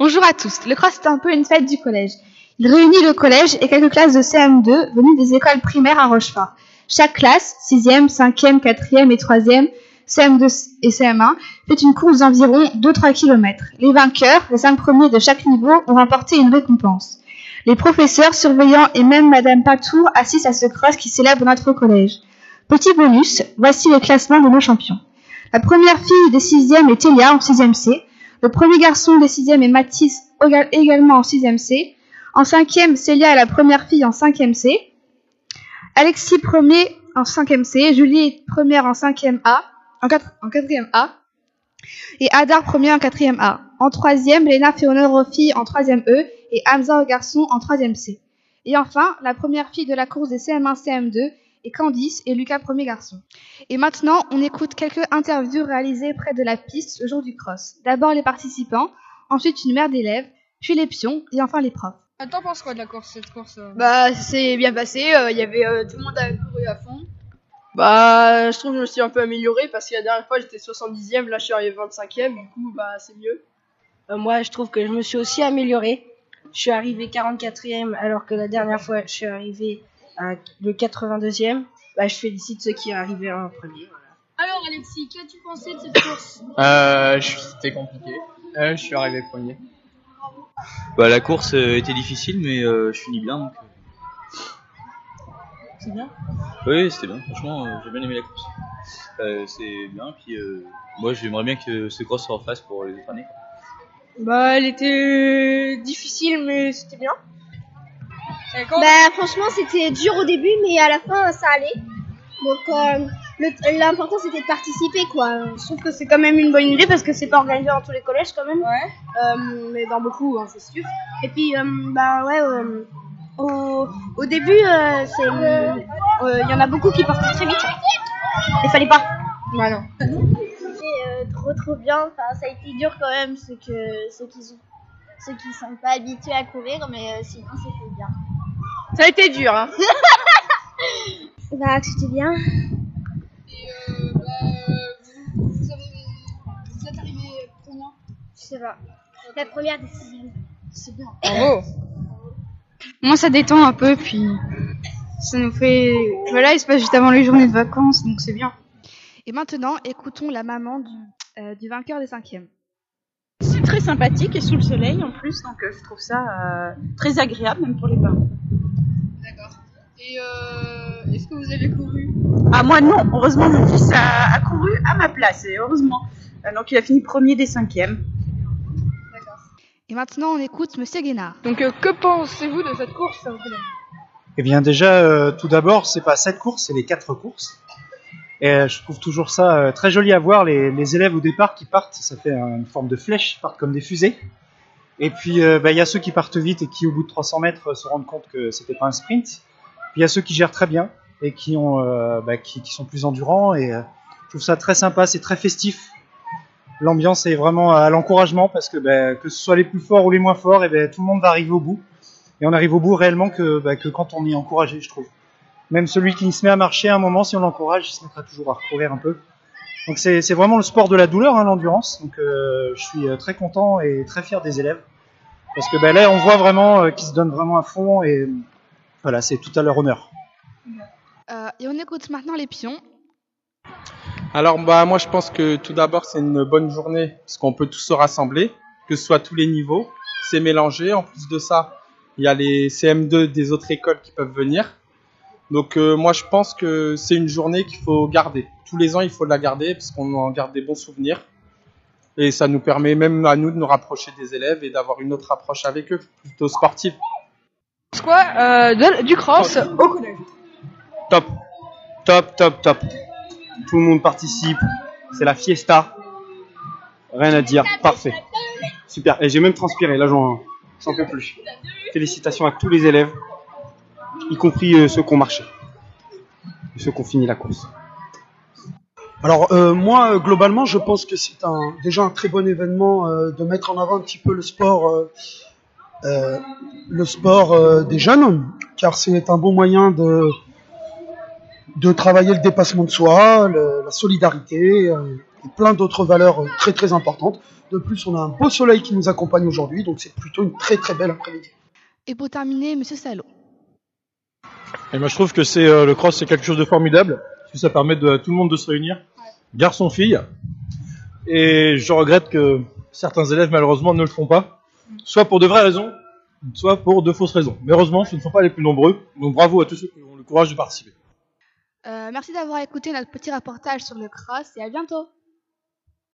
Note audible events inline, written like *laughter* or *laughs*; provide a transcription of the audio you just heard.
Bonjour à tous. Le cross est un peu une fête du collège. Il réunit le collège et quelques classes de CM2 venues des écoles primaires à Rochefort. Chaque classe, 6e, 5e, 4e et 3e, CM2 et CM1, fait une course d'environ 2-3 km. Les vainqueurs, les 5 premiers de chaque niveau, ont remporté une récompense. Les professeurs, surveillants et même Madame Patour assistent à ce cross qui célèbre notre collège. Petit bonus, voici le classement de nos champions. La première fille des 6e est Elia en 6e C. Le premier garçon des 6e est Mathis également en 6e C. En 5e, Célia est la première fille en 5e C. Alexis premier en 5e C. Julie première en 5e A. En, 4, en 4e A. Et Adar premier en 4e A. En 3e, Léna fait honneur aux filles en 3e E et Hamza aux garçons en 3e C. Et enfin, la première fille de la course des CM1 CM2 est Candice et Lucas premier garçon. Et maintenant, on écoute quelques interviews réalisées près de la piste le jour du cross. D'abord les participants, ensuite une mère d'élèves, puis les pions et enfin les profs. T'en penses quoi de la course, cette course euh Bah, c'est bien passé. Il y avait euh, tout le monde a couru à fond. Bah, je trouve que je me suis un peu amélioré parce que la dernière fois j'étais 70ème, là je suis arrivé 25ème, du coup, bah, c'est mieux. Euh, moi, je trouve que je me suis aussi amélioré. Je suis arrivé 44ème alors que la dernière fois je suis arrivé à le 82ème. Bah, je félicite ceux qui sont arrivés en premier. Voilà. Alors, Alexis, qu'as-tu pensé de cette course? Euh, c'était compliqué. Euh, je suis arrivé premier. Bah, la course euh, était difficile, mais euh, je finis bien donc. euh. C'est bien? Oui, c'était bien. Franchement, euh, j'ai bien aimé la course. Euh, c'est bien. Puis euh, moi, j'aimerais bien que ce cross se refasse pour les autres années. Bah, elle était difficile, mais c'était bien. Et Bah franchement c'était dur au début mais à la fin ça allait. Donc euh, l'important c'était de participer quoi. Je trouve que c'est quand même une bonne idée parce que c'est pas organisé dans tous les collèges quand même. Ouais. Euh, mais dans beaucoup, hein, c'est sûr. Et puis, euh, bah ouais, euh, au, au début, c'est, il y en a beaucoup qui partaient très vite. Il fallait pas. Bah, non. C'était euh, trop trop bien. Enfin ça a été dur quand même ceux que ceux qui sont ceux qui sont pas habitués à courir mais sinon c'était bien. Ça a été dur, hein. *laughs* Bah c'était bien. Et euh, bah, euh, vous, vous, avez, vous êtes arrivé combien? Je sais pas. La première décision. C'est bien. Bravo. Moi, ça détend un peu, puis ça nous fait. Voilà, il se passe juste avant les journées de vacances, donc c'est bien. Et maintenant, écoutons la maman du, euh, du vainqueur des cinquièmes. C'est très sympathique et sous le soleil en plus, donc euh, je trouve ça euh, très agréable même pour les parents. Et euh, est-ce que vous avez couru? Ah moi non, heureusement mon fils a, a couru à ma place et heureusement. Euh, donc il a fini premier des cinquièmes. D'accord. Et maintenant, on écoute Monsieur Guénard. Donc, euh, que pensez-vous de cette course Eh bien déjà, euh, tout d'abord, c'est pas sept courses, c'est les quatre courses. Et je trouve toujours ça très joli à voir, les, les élèves au départ qui partent, ça fait une forme de flèche, ils partent comme des fusées. Et puis euh, bah, il y a ceux qui partent vite et qui au bout de 300 mètres se rendent compte que c'était pas un sprint. Il y a ceux qui gèrent très bien et qui, ont, euh, bah, qui, sont plus endurants. Et euh, je trouve ça très sympa, c'est très festif. L'ambiance est vraiment à l'encouragement parce que bah, que ce soit les plus forts ou les moins forts, et ben tout le monde va arriver au bout. Et on arrive au bout réellement que, bah, quand on est encouragé, je trouve. Même celui qui se met à marcher à un moment, si on l'encourage, il se mettra toujours à recourir un peu. Donc c'est vraiment le sport de la douleur, hein, l'endurance. Donc euh, je suis très content et très fier des élèves. Parce que bah, là, on voit vraiment qu'ils se donnent vraiment à fond et voilà, c'est tout à leur honneur. Euh, et on écoute maintenant les pions. Alors bah moi je pense que tout d'abord c'est une bonne journée parce qu'on peut tous se rassembler, que ce soit tous les niveaux, c'est mélangé. En plus de ça, il y a les CM2 des autres écoles qui peuvent venir. Donc euh, moi je pense que c'est une journée qu'il faut garder. Tous les ans il faut la garder parce qu'on en garde des bons souvenirs. Et ça nous permet même à nous de nous rapprocher des élèves et d'avoir une autre approche avec eux, plutôt sportive. Quoi euh, de- du cross au collège Top, top, top, top. Tout le monde participe. C'est la fiesta. Rien à dire. Parfait. Super. Et j'ai même transpiré. Là, j'en, j'en peux plus. Félicitations à tous les élèves, y compris euh, ceux qui ont marché. Et ceux qui ont fini la course. Alors euh, moi, euh, globalement, je pense que c'est un, déjà un très bon événement euh, de mettre en avant un petit peu le sport, euh, euh, le sport euh, des jeunes, car c'est un bon moyen de de travailler le dépassement de soi, le- la solidarité euh, et plein d'autres valeurs euh, très très importantes. De plus, on a un beau soleil qui nous accompagne aujourd'hui, donc c'est plutôt une très très belle après-midi. Et pour terminer, Monsieur Salo. Et moi, je trouve que c'est euh, le cross, c'est quelque chose de formidable, parce que ça permet de tout le monde de se réunir, garçon fille. Et je regrette que certains élèves, malheureusement, ne le font pas, soit pour de vraies raisons, soit pour de fausses raisons. Mais heureusement, ce ne sont pas les plus nombreux. Donc bravo à tous ceux qui ont le courage de participer. Euh, merci d'avoir écouté notre petit reportage sur le cross et à bientôt.